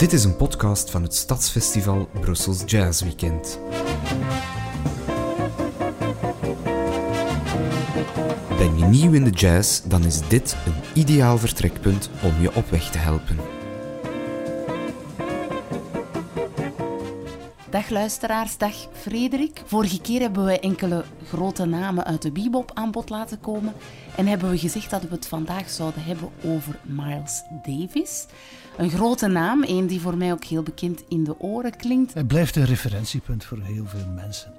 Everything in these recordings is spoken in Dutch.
Dit is een podcast van het Stadsfestival Brussels Jazz Weekend. Ben je nieuw in de jazz, dan is dit een ideaal vertrekpunt om je op weg te helpen. Dag luisteraars, dag Frederik. Vorige keer hebben we enkele grote namen uit de bebop aan bod laten komen en hebben we gezegd dat we het vandaag zouden hebben over Miles Davis. Een grote naam, een die voor mij ook heel bekend in de oren klinkt. Hij blijft een referentiepunt voor heel veel mensen.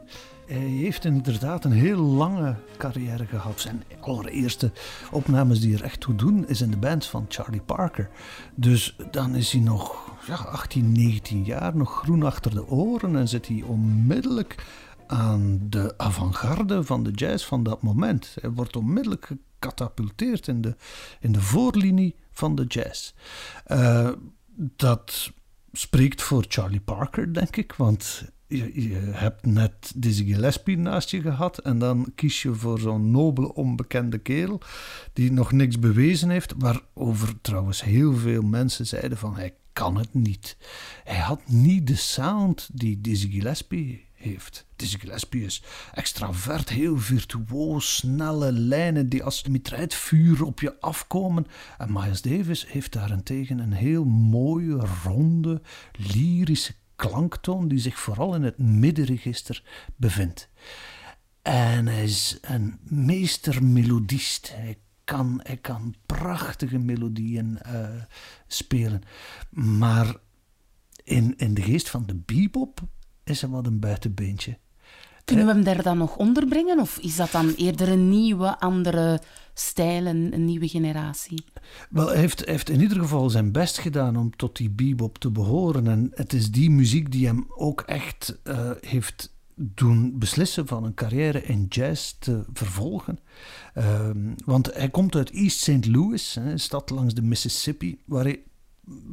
Hij heeft inderdaad een heel lange carrière gehad. Zijn allereerste opnames die er echt toe doen, is in de band van Charlie Parker. Dus dan is hij nog ja, 18, 19 jaar, nog groen achter de oren en zit hij onmiddellijk aan de avant-garde van de jazz van dat moment. Hij wordt onmiddellijk gecatapulteerd in de, in de voorlinie van de jazz. Uh, dat spreekt voor Charlie Parker, denk ik, want je, hebt net Dizzy Gillespie naast je gehad en dan kies je voor zo'n nobele, onbekende kerel die nog niks bewezen heeft, waarover trouwens heel veel mensen zeiden van hij kan het niet. Hij had niet de sound die Dizzy Gillespie heeft. Dizzy Gillespie is extravert, heel virtuoos, snelle lijnen die als vuur op je afkomen. En Miles Davis heeft daarentegen een heel mooie, ronde, lyrische klanktoon die zich vooral in het middenregister bevindt. En hij is een meestermelodist. Hij kan, hij kan prachtige melodieën uh, spelen. Maar in, in de geest van de bebop is hij wat een buitenbeentje. Kunnen we hem daar dan nog onderbrengen? Of is dat dan eerder een nieuwe, andere stijl, een, nieuwe generatie? Wel, hij heeft, heeft in ieder geval zijn best gedaan om tot die bebop te behoren. En het is die muziek die hem ook echt uh, heeft doen beslissen van een carrière in jazz te vervolgen. Uh, want hij komt uit East St. Louis, een stad langs de Mississippi, waar hij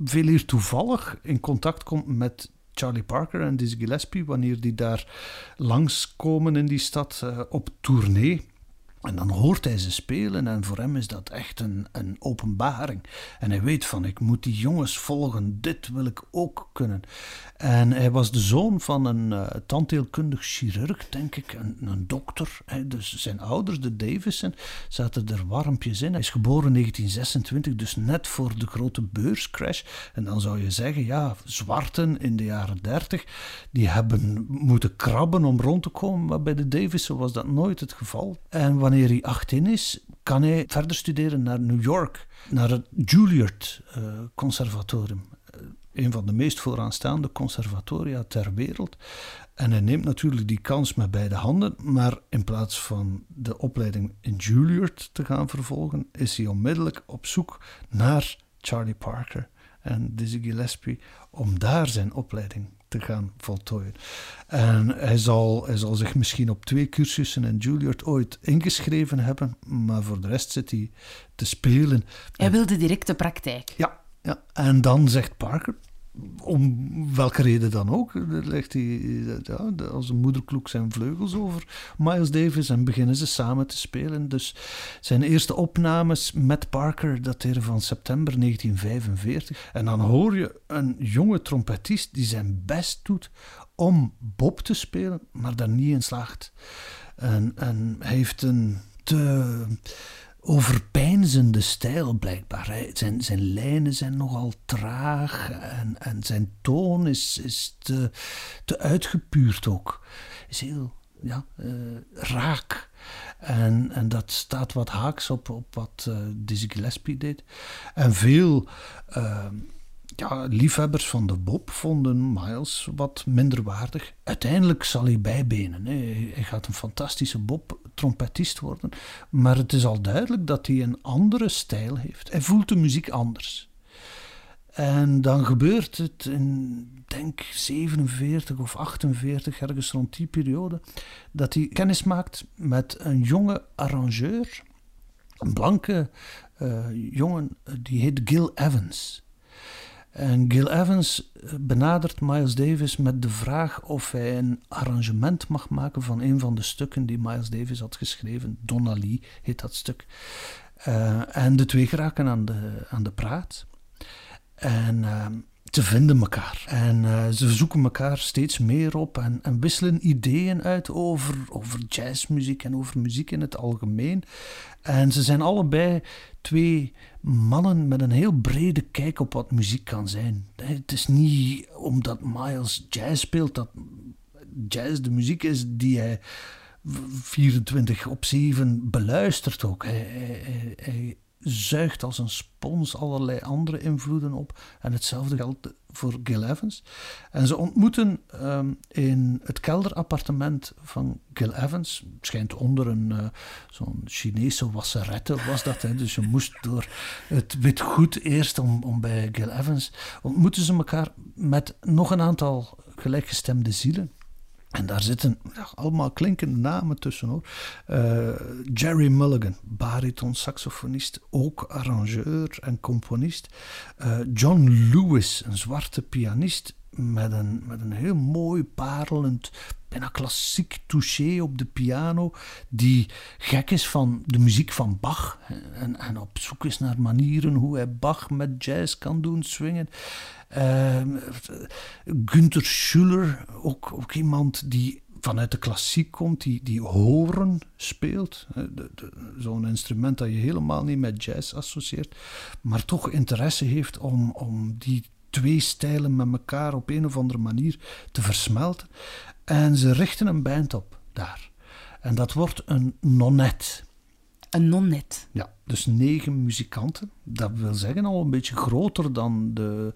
veel hier toevallig in contact komt met Charlie Parker en Dizzy Gillespie, wanneer die daar langskomen in die stad uh, op tournee. En dan hoort hij ze spelen en voor hem is dat echt een, een openbaring. En hij weet van, ik moet die jongens volgen, dit wil ik ook kunnen. En hij was de zoon van een uh, tandheelkundig chirurg, denk ik, een, een dokter. Hè. Dus zijn ouders, de Davison, zaten er warmpjes in. Hij is geboren in 1926, dus net voor de grote beurscrash. En dan zou je zeggen, ja, zwarten in de jaren 30, die hebben moeten krabben om rond te komen. Maar bij de Davison was dat nooit het geval. En wanneer hij 18 is, kan hij verder studeren naar New York, naar het Juilliard uh, Conservatorium. Uh, een van de meest vooraanstaande conservatoria ter wereld. En hij neemt natuurlijk die kans met beide handen, maar in plaats van de opleiding in Juilliard te gaan vervolgen, is hij onmiddellijk op zoek naar Charlie Parker en Dizzy Gillespie om daar zijn opleiding te gaan voltooien. En hij zal, hij zal zich misschien op twee cursussen in Juilliard ooit ingeschreven hebben, maar voor de rest zit hij te spelen. Hij wilde direct de praktijk. Ja, ja. en dan zegt Parker, om welke reden dan ook, legt hij ja, als een moederkloek zijn vleugels over Miles Davis en beginnen ze samen te spelen. Dus zijn eerste opnames met Parker dateren van september 1945. En dan hoor je een jonge trompetist die zijn best doet om Bob te spelen, maar daar niet in slaagt. En, en hij heeft een te overpeinzende stijl blijkbaar. Zijn, zijn lijnen zijn nogal traag en, en zijn toon is, is te, uitgepuurd ook. Is heel ja, uh, raak. En, en dat staat wat haaks op, op wat uh, Dizzy Gillespie deed. En veel... Uh, ja, liefhebbers van de Bob vonden Miles wat minder waardig. Uiteindelijk zal hij bijbenen. Hè. Hij gaat een fantastische Bob-trompetist worden. Maar het is al duidelijk dat hij een andere stijl heeft. Hij voelt de muziek anders. En dan gebeurt het in, denk 47 of 48, ergens rond die periode, dat hij kennis maakt met een jonge arrangeur, een blanke uh, jongen, die heet Gil Evans. En Gil Evans eh, benadert Miles Davis met de vraag of hij een arrangement mag maken van een van de stukken die Miles Davis had geschreven. Donna Lee heet dat stuk. Uh, en de twee geraken aan de, aan de praat. En ze vinden elkaar. En uh, ze zoeken elkaar steeds meer op en, en, wisselen ideeën uit over, over jazzmuziek en over muziek in het algemeen. En ze zijn allebei twee mannen met een heel brede kijk op wat muziek kan zijn. Het is niet omdat Miles jazz speelt dat jazz de muziek is die hij 24 op 7 beluistert ook. Zuigt als een spons allerlei andere invloeden op. En hetzelfde geldt voor Gil Evans. En ze ontmoeten um, in het kelderappartement van Gil Evans. Het schijnt onder een uh, zo'n Chinese wasserette was dat. Hè. Dus je moest door het witgoed eerst om, om bij Gil Evans. Ontmoeten ze elkaar met nog een aantal gelijkgestemde zielen. En daar zitten allemaal klinkende namen tussen hoor. Uh, Jerry Mulligan, bariton saxofonist, ook arrangeur en componist. Uh, John Lewis, een zwarte pianist met een, met een heel mooi parelend, bijna klassiek touché op de piano, die gek is van de muziek van Bach en, en op zoek is naar manieren hoe hij Bach met jazz kan doen swingen. Uh, Günther Schuller, ook, ook iemand die vanuit de klassiek komt, die, die horen speelt. Zo'n instrument dat je helemaal niet met jazz associeert, maar toch interesse heeft om, om die twee stijlen met elkaar op een of andere manier te versmelten. En ze richten een band op daar. En dat wordt een nonnet. Een nonnet. Ja, dus negen muzikanten. Dat wil zeggen al een beetje groter dan de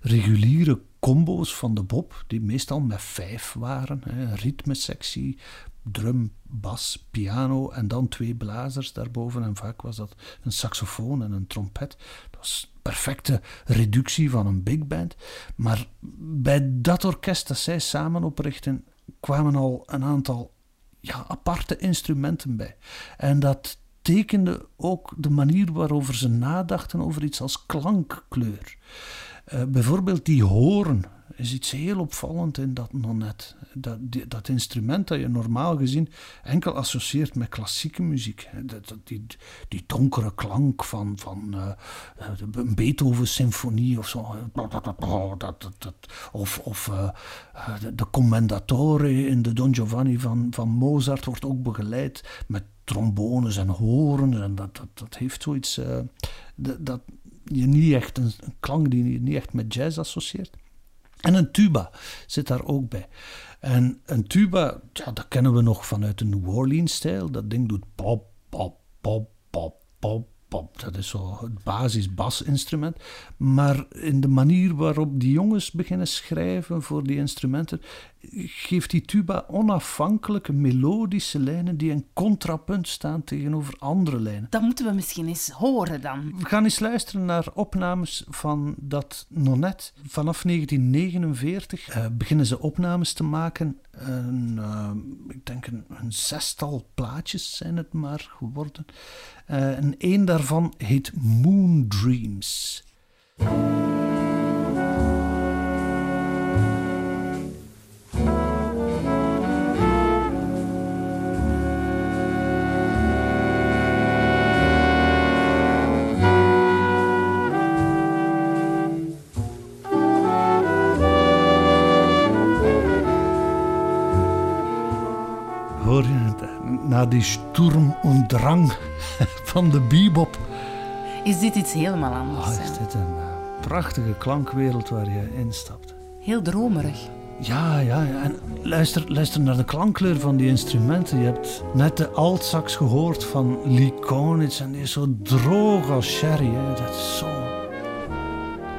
reguliere combo's van de Bob, die meestal met vijf waren. Een ritmesectie, drum, bas, piano en dan twee blazers daarboven. En vaak was dat een saxofoon en een trompet. Dat was perfecte reductie van een big band. Maar bij dat orkest dat zij samen oprichten, kwamen al een aantal ja, aparte instrumenten bij. En dat tekende ook de manier waarover ze nadachten over iets als klankkleur. Uh, bijvoorbeeld die horen is iets heel opvallend in dat nonet. Dat, dat instrument dat je normaal gezien enkel associeert met klassieke muziek. Dat, die, die donkere klank van, van uh, een Beethoven-symfonie of zo. Of, of uh, de, commendatore in de Don Giovanni van, van Mozart wordt ook begeleid met trombones en horen. En dat, dat, dat heeft zoiets. Uh, dat, je niet echt een, klank die je niet echt met jazz associeert. En een tuba zit daar ook bij. En een tuba, ja, dat kennen we nog vanuit de New Orleans-stijl. Dat ding doet pop, pop, pop, pop, pop, pop. Dat is zo het basis basinstrument. Maar in de manier waarop die jongens beginnen schrijven voor die instrumenten, geeft die tuba onafhankelijke melodische lijnen die in contrapunt staan tegenover andere lijnen. Dat moeten we misschien eens horen dan. We gaan eens luisteren naar opnames van dat nonet. Vanaf 1949 uh, beginnen ze opnames te maken. uh, ik denk een, een, zestal plaatjes zijn het maar geworden. Uh, en één daarvan heet Moon Dreams. na die sturm en drang van de bebop. Is dit iets helemaal anders? Oh, is dit een uh, prachtige klankwereld waar je instapt. Heel dromerig. Ja, ja, ja. En luister, luister naar de klankkleur van die instrumenten. Je hebt net de altsax gehoord van Lee Konitz en die is zo droog als sherry. Hè. Dat is zo...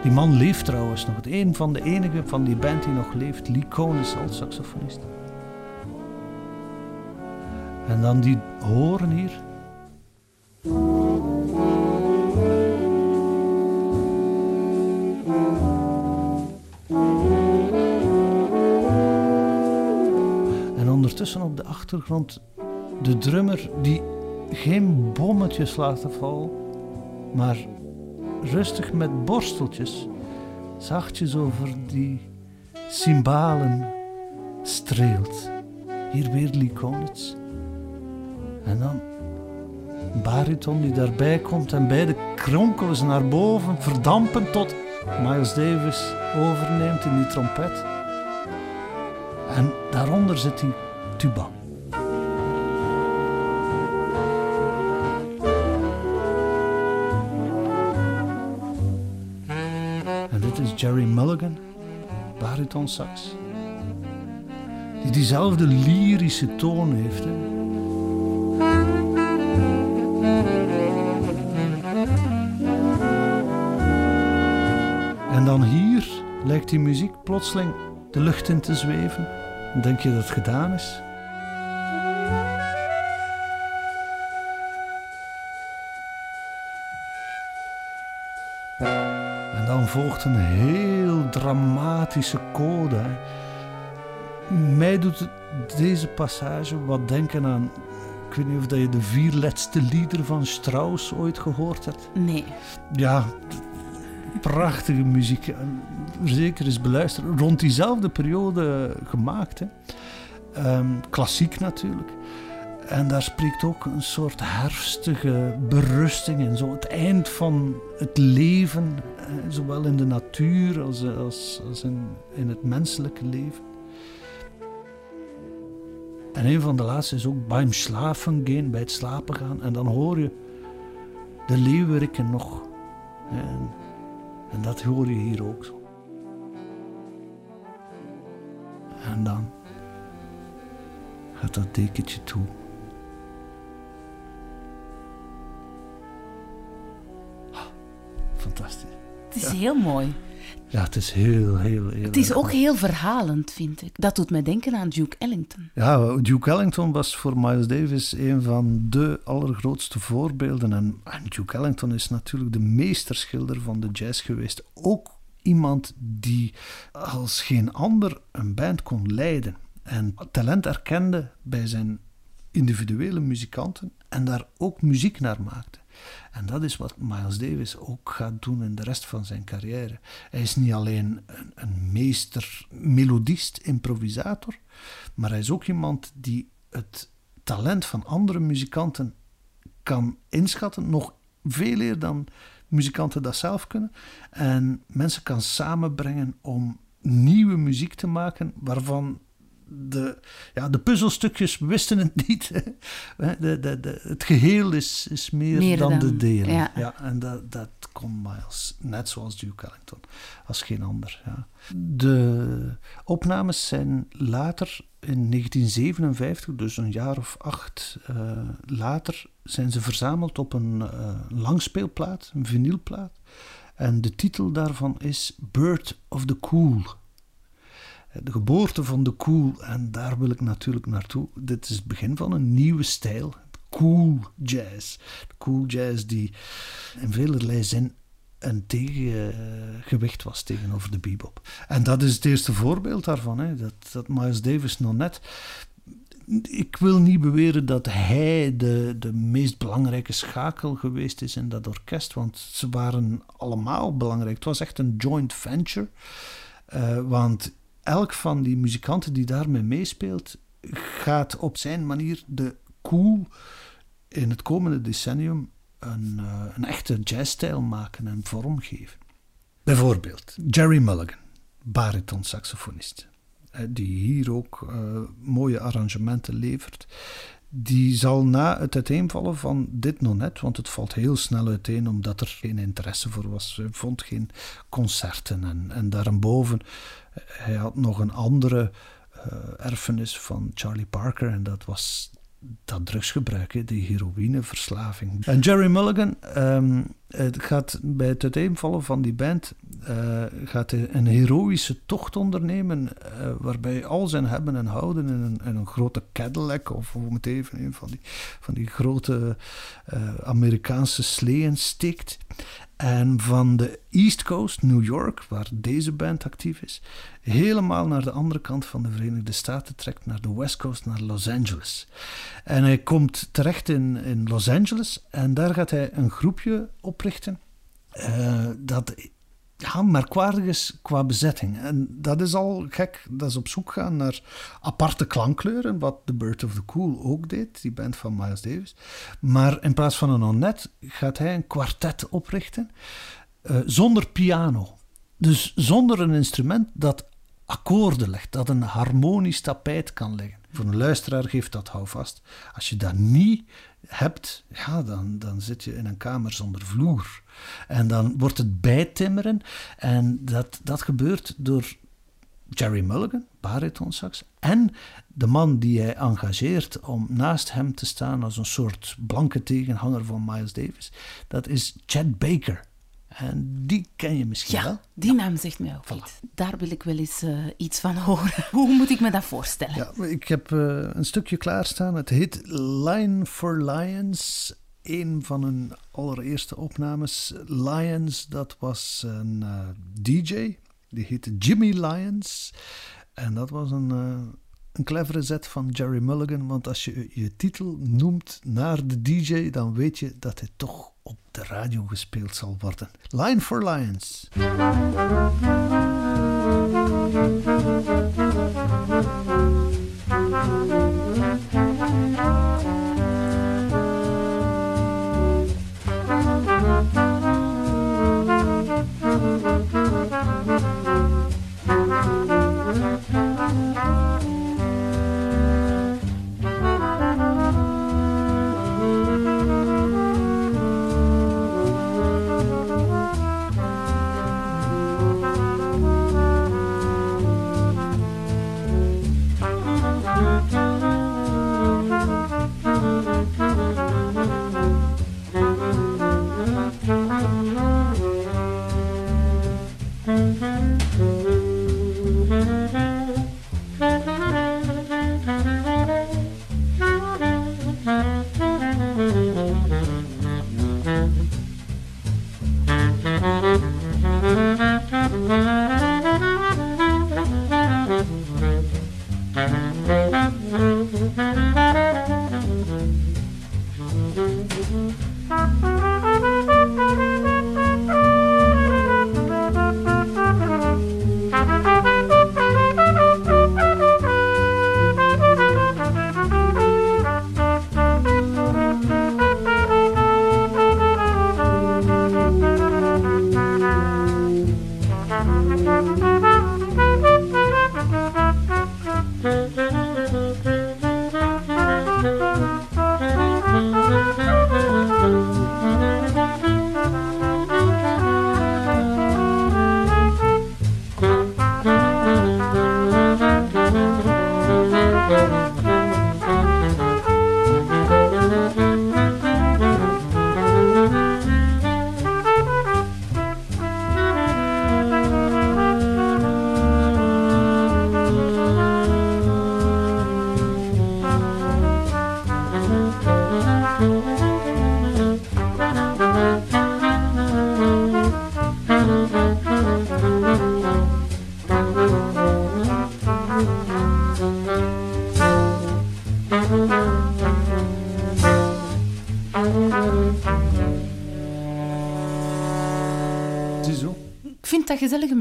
Die man leeft trouwens nog. Een van de enige van die band die nog leeft. Lee Konitz, altsaxofonist. En dan die horen hier. En ondertussen op de achtergrond de drummer die geen bommetjes laat vallen, maar rustig met borsteltjes zachtjes over die cymbalen streelt. Hier weer Lee Konitz. En dan bariton die daarbij komt en beide kronkelen ze naar boven, verdampen tot Miles Davis overneemt in die trompet. En daaronder zit die tuba. En dit is Jerry Mulligan, bariton sax. Die diezelfde lyrische toon heeft. Hè. Lijkt die muziek plotseling de lucht in te zweven. Denk je dat het gedaan is. En dan volgt een heel dramatische code. hè. Mij doet deze passage wat denken aan. Ik weet niet of dat je de vier laatste liederen van Strauss ooit gehoord hebt. Nee. Ja, prachtige muziek. Zeker eens beluisteren. Rond diezelfde periode gemaakt. Hè. Ehm, klassiek natuurlijk. En daar spreekt ook een soort herfstige berusting in. Zo het eind van het leven, eh, zowel in de natuur als, als, als in, het menselijke leven. En een van de laatste is ook beim Schlafen gehen, bij het slapen gaan. En dan hoor je de leeuweriken nog. En, en dat hoor je hier ook zo. En dan gaat dat dekentje toe. Fantastisch. Het is heel mooi. Ja, het is heel, heel, heel. Het is ook heel verhalend, vind ik. Dat doet mij denken aan Duke Ellington. Ja, Duke Ellington was voor Miles Davis een van de allergrootste voorbeelden. En, en Duke Ellington is natuurlijk de meesterschilder van de jazz geweest. Ook iemand die als geen ander een band kon leiden. En talent erkende bij zijn individuele muzikanten en daar ook muziek naar maakte. En dat is wat Miles Davis ook gaat doen in de rest van zijn carrière. Hij is niet alleen een, meester melodist, improvisator, maar hij is ook iemand die het talent van andere muzikanten kan inschatten, nog veel eer dan muzikanten dat zelf kunnen. En mensen kan samenbrengen om nieuwe muziek te maken waarvan de, ja, de puzzelstukjes wisten het niet. De, de, de, het geheel is, is meer, Meer dan, dan, de delen. ja. en dat, dat kon Miles, net zoals Duke Ellington, als geen ander. Ja. De opnames zijn later, in 1957, dus een jaar of acht eh, later, zijn ze verzameld op een eh, langspeelplaat, een vinylplaat. En de titel daarvan is Bird of the Cool. De geboorte van de cool, en daar wil ik natuurlijk naartoe. Dit is het begin van een nieuwe stijl, cool jazz. Cool jazz die in velerlei zin een tegengewicht was tegenover de bebop. En dat is het eerste voorbeeld daarvan, hè, dat, dat Miles Davis nog net... Ik wil niet beweren dat hij de, de meest belangrijke schakel geweest is in dat orkest, want ze waren allemaal belangrijk. Het was echt een joint venture, uh, want elk van die muzikanten die daarmee meespeelt, gaat op zijn manier de cool in het komende decennium een, uh, een echte jazzstijl maken en vormgeven. Bijvoorbeeld Jerry Mulligan, bariton-saxofonist, die hier ook uh, mooie arrangementen levert. Die zal na het uiteenvallen van dit nog net, want het valt heel snel uiteen omdat er geen interesse voor was. Hij vond geen concerten en, en daarboven hij had nog een andere uh, erfenis van Charlie Parker en dat was dat drugsgebruik, die heroïneverslaving. En Jerry Mulligan um, het gaat bij het uiteenvallen van die band uh, gaat een heroïsche tocht ondernemen uh, waarbij al zijn hebben en houden in een, in een grote Cadillac of om het even een van die, van die grote uh, Amerikaanse sleeën steekt. En van de East Coast, New York, waar deze band actief is, helemaal naar de andere kant van de Verenigde Staten trekt, naar de West Coast, naar Los Angeles. En hij komt terecht in, in Los Angeles en daar gaat hij een groepje oprichten uh, dat ja, merkwaardig is qua bezetting. En dat is al gek, dat is op zoek gaan naar aparte klankkleuren, wat The Bird of the Cool ook deed, die band van Miles Davis. Maar in plaats van een onet gaat hij een kwartet oprichten, uh, zonder piano. Dus zonder een instrument dat akkoorden legt, dat een harmonisch tapijt kan leggen. Voor een luisteraar geeft dat houvast. Als je dat niet hebt, ja, dan, dan zit je in een kamer zonder vloer. En dan wordt het bijtimmeren. En dat, dat gebeurt door Jerry Mulligan, baritonsax, en de man die hij engageert om naast hem te staan als een soort blanke tegenhanger van Miles Davis, dat is Chad Baker. En die ken je misschien ja, wel. die naam zegt mij ook iets. Daar wil ik wel eens uh, iets van horen. Hoe moet ik me dat voorstellen? Ja, ik heb uh, een stukje klaarstaan. Het heet Line for Lions. Een van hun allereerste opnames. Lions, dat was een uh, DJ. Die heette Jimmy Lyons. En dat was een, een clevere zet van Jerry Mulligan. Want als je je titel noemt naar de DJ, dan weet je dat hij toch op de radio gespeeld zal worden. Line for Lions.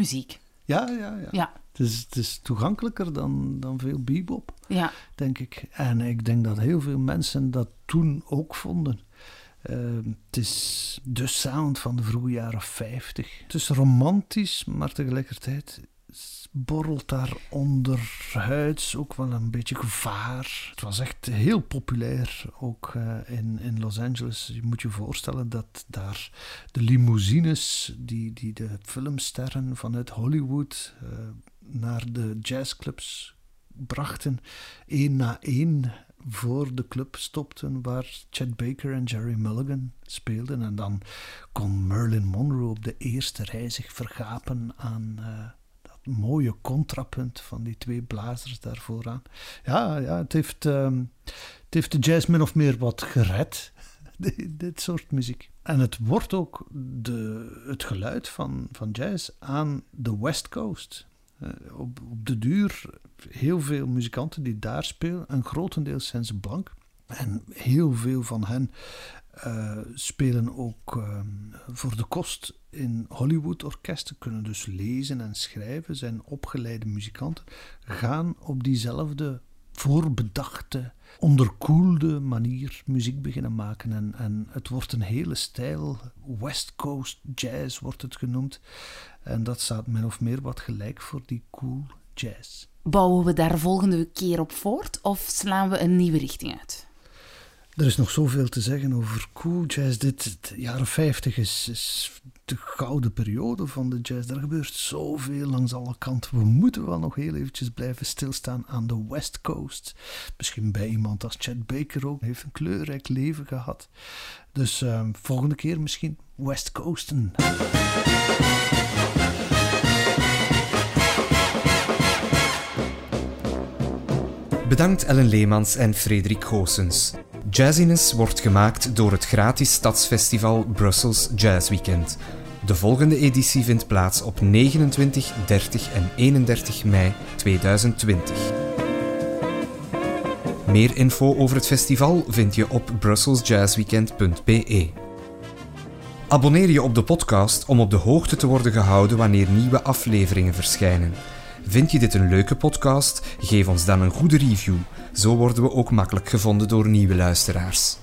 Muziek. Ja, ja, ja. ja. Het, is, het is toegankelijker dan, dan veel bebop, ja. denk ik. En ik denk dat heel veel mensen dat toen ook vonden. Uh, het is de sound van de vroege jaren 50. Het is romantisch, maar tegelijkertijd borrelt daar onderhuids ook wel een beetje gevaar. Het was echt heel populair, ook uh, in, in Los Angeles. Je moet je voorstellen dat daar de limousines die, die de filmsterren vanuit Hollywood uh, naar de jazzclubs brachten, één na één voor de club stopten waar Chet Baker en Jerry Mulligan speelden. En dan kon Merlin Monroe op de eerste rij zich vergapen aan... Uh, mooie contrapunt van die twee blazers daar vooraan. Ja, ja het, heeft, um, het heeft de jazz min of meer wat gered, dit soort muziek. En het wordt ook de, het geluid van, van jazz aan de West Coast. Uh, op, op de duur heel veel muzikanten die daar spelen, en grotendeels zijn ze blank. En heel veel van hen uh, spelen ook uh, voor de kost in Hollywood-orkesten, kunnen dus lezen en schrijven, zijn opgeleide muzikanten, gaan op diezelfde voorbedachte onderkoelde manier muziek beginnen maken. En, en het wordt een hele stijl. West Coast jazz wordt het genoemd. En dat staat min of meer wat gelijk voor die cool jazz. Bouwen we daar volgende keer op voort of slaan we een nieuwe richting uit? Er is nog zoveel te zeggen over cool jazz. Dit, de jaren 50 is, de gouden periode van de jazz. Er gebeurt zoveel langs alle kanten. We moeten wel nog heel eventjes blijven stilstaan aan de West Coast. Misschien bij iemand als Chet Baker ook. Heeft een kleurrijk leven gehad. Dus uh, volgende keer misschien West Coasten. Bedankt Ellen Leemans en Frederik Goossens. Jazziness wordt gemaakt door het gratis stadsfestival Brussels Jazz Weekend. De volgende editie vindt plaats op 29, 30 en 31 mei 2020. Meer info over het festival vind je op brusselsjazzweekend.be. Abonneer je op de podcast om op de hoogte te worden gehouden wanneer nieuwe afleveringen verschijnen. Vind je dit een leuke podcast? Geef ons dan een goede review. Zo worden we ook makkelijk gevonden door nieuwe luisteraars.